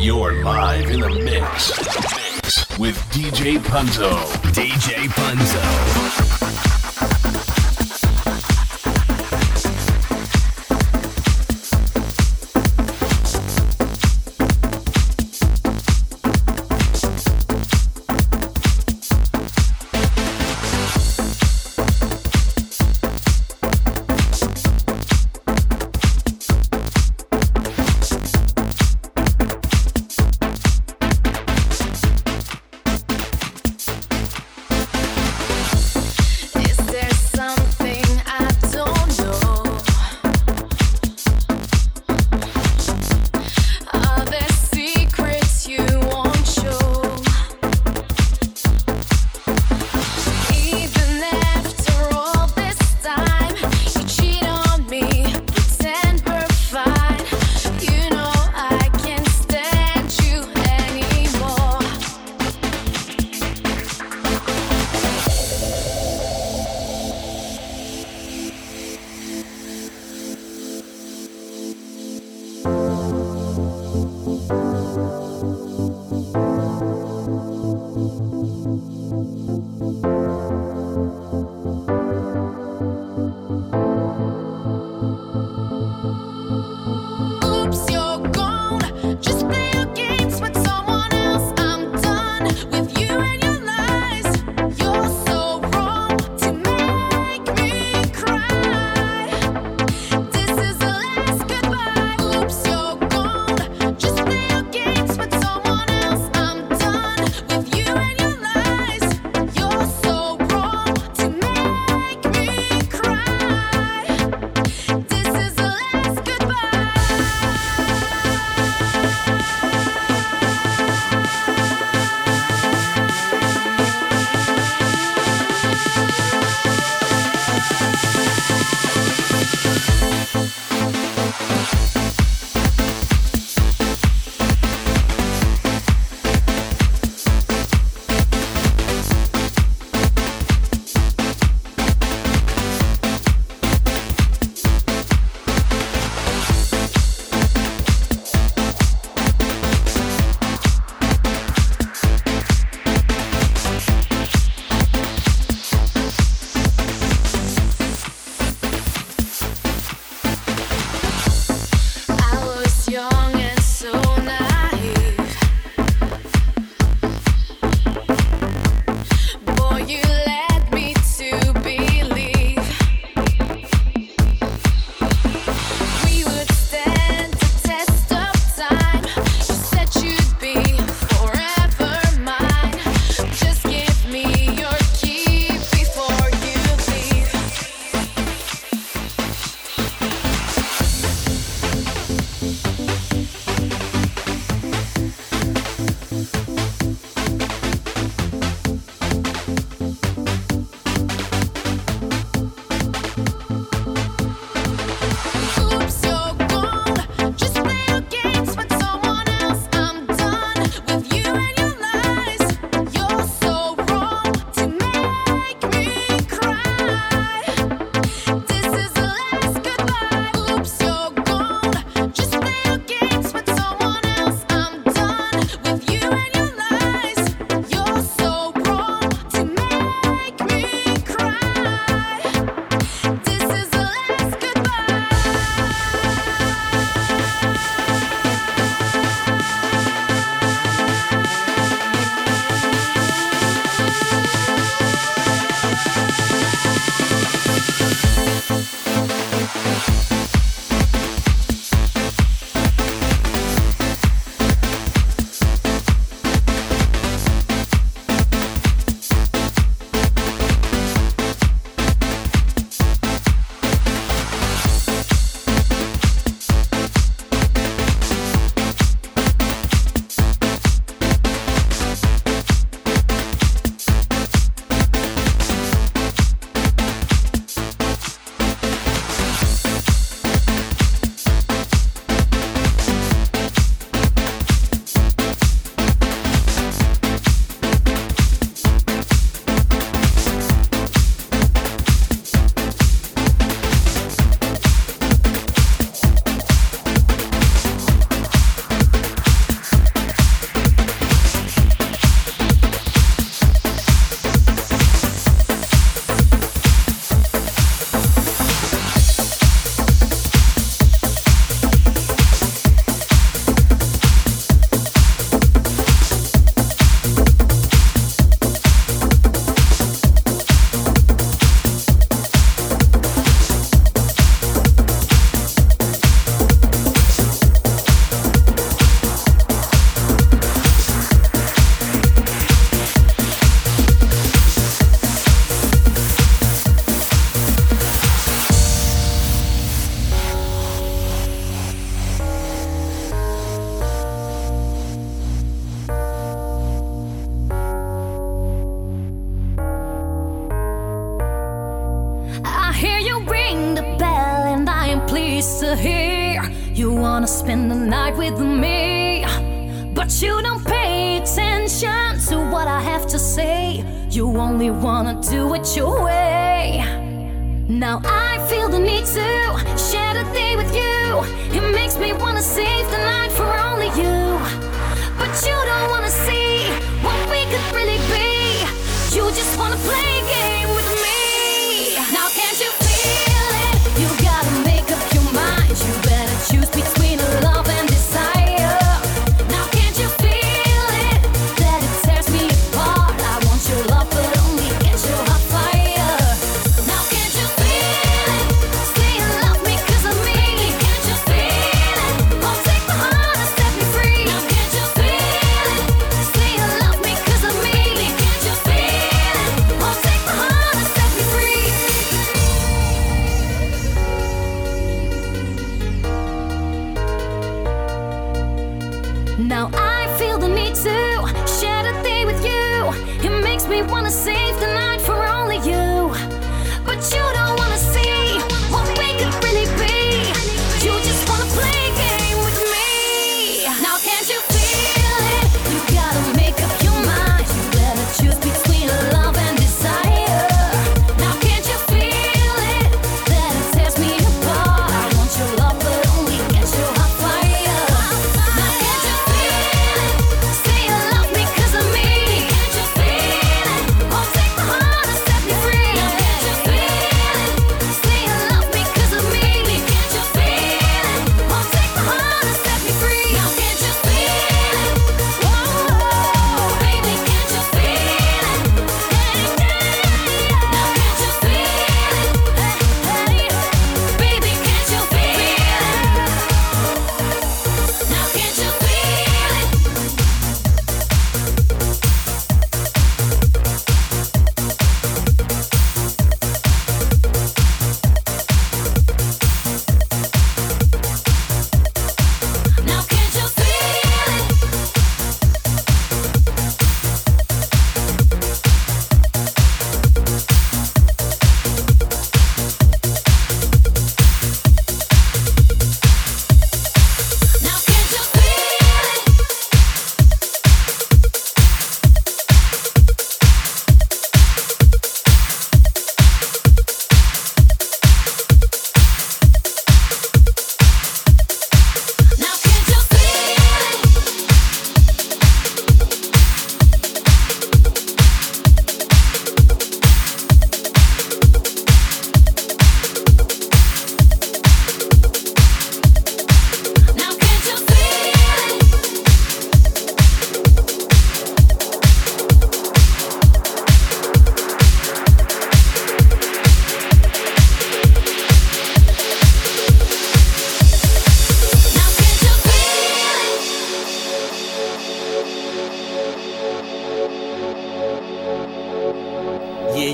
You're live in the mix, mix with DJ Punzo. DJ Punzo.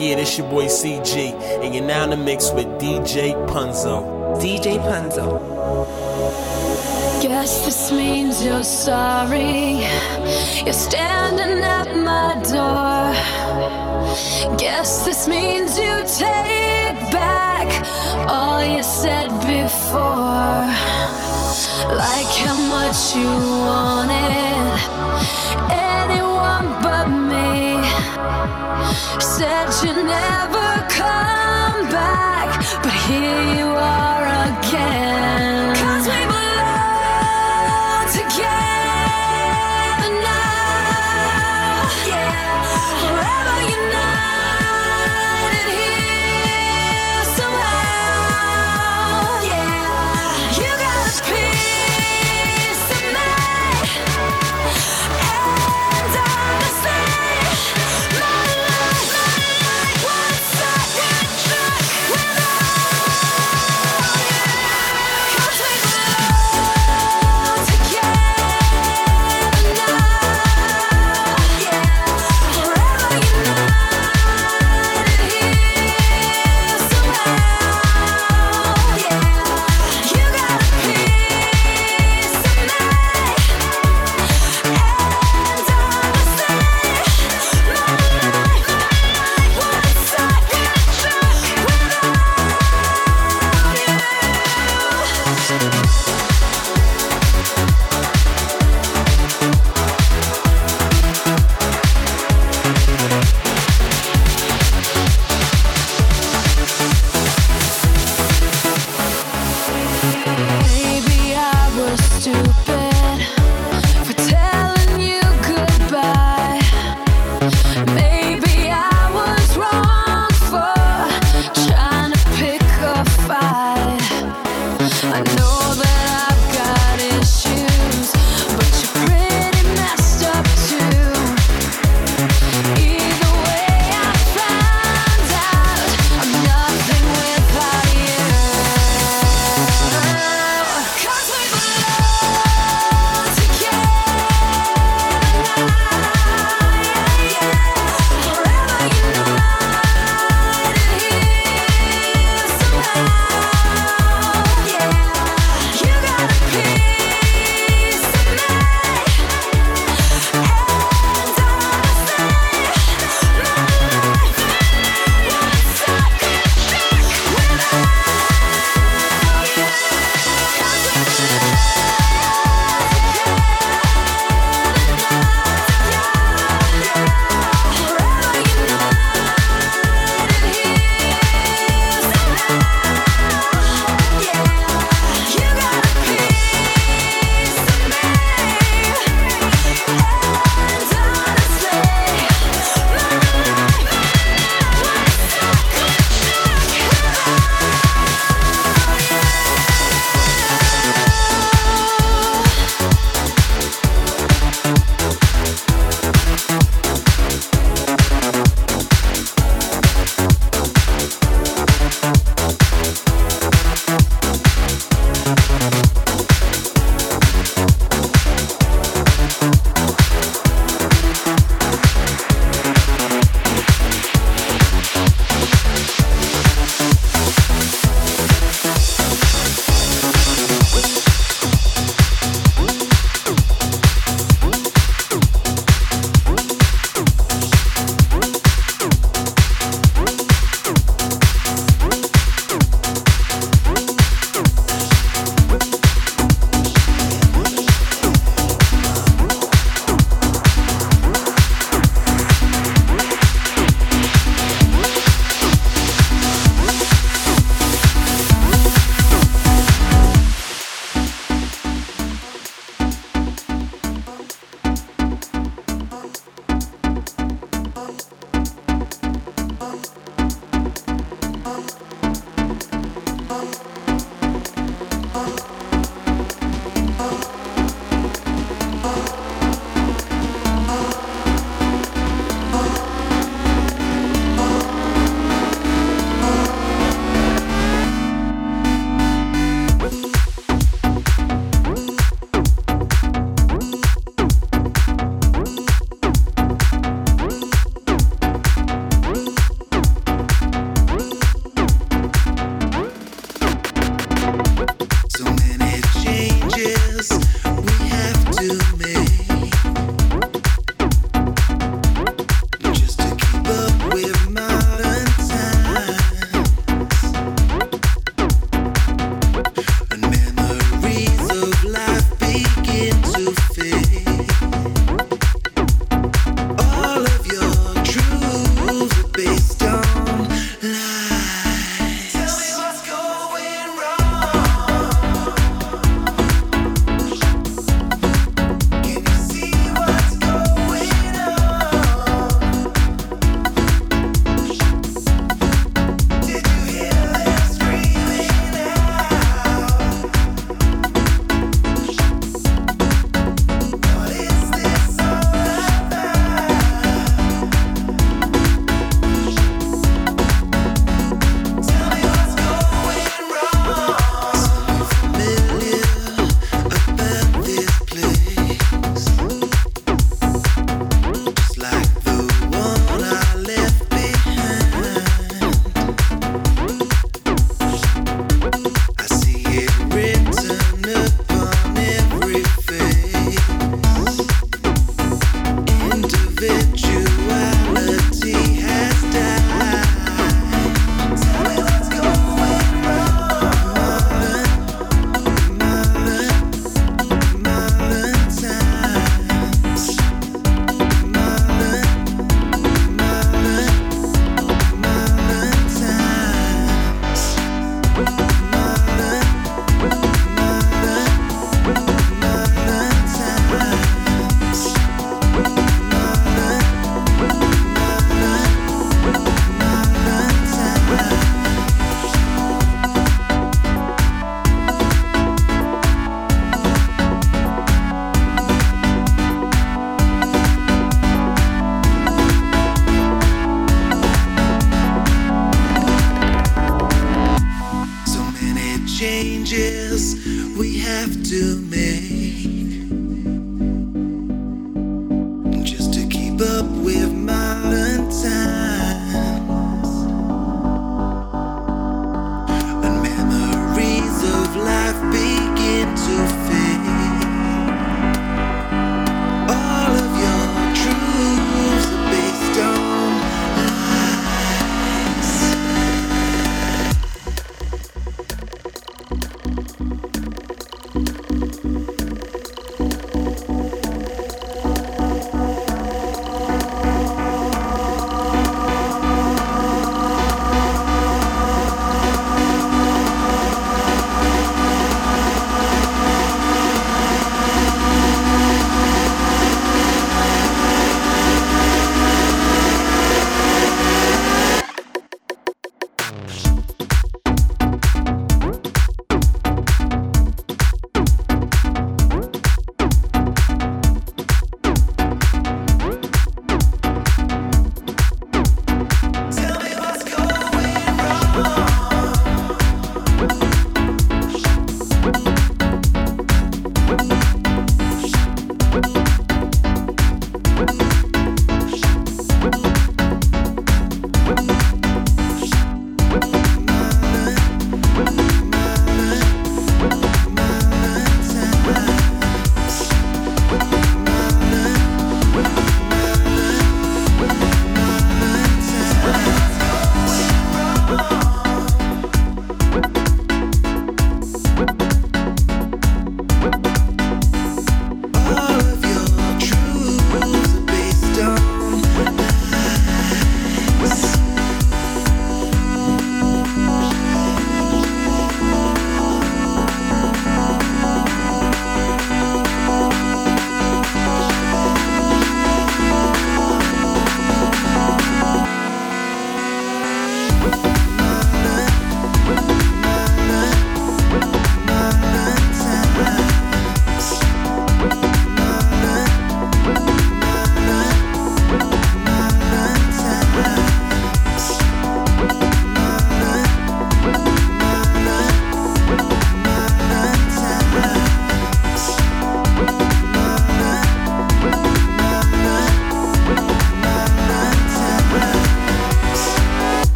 yeah, this your boy CG, and you're now in the mix with DJ Punzo. DJ Punzo. Guess this means you're sorry. You're standing at my door. Guess this means you take back all you said before. Like how much you wanted anyone but me. Said you'd never come back, but here you are again. Cause we believe.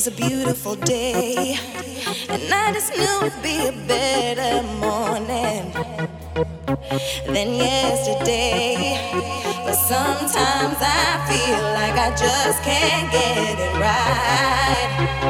Was a beautiful day, and I just knew it'd be a better morning than yesterday. But sometimes I feel like I just can't get it right.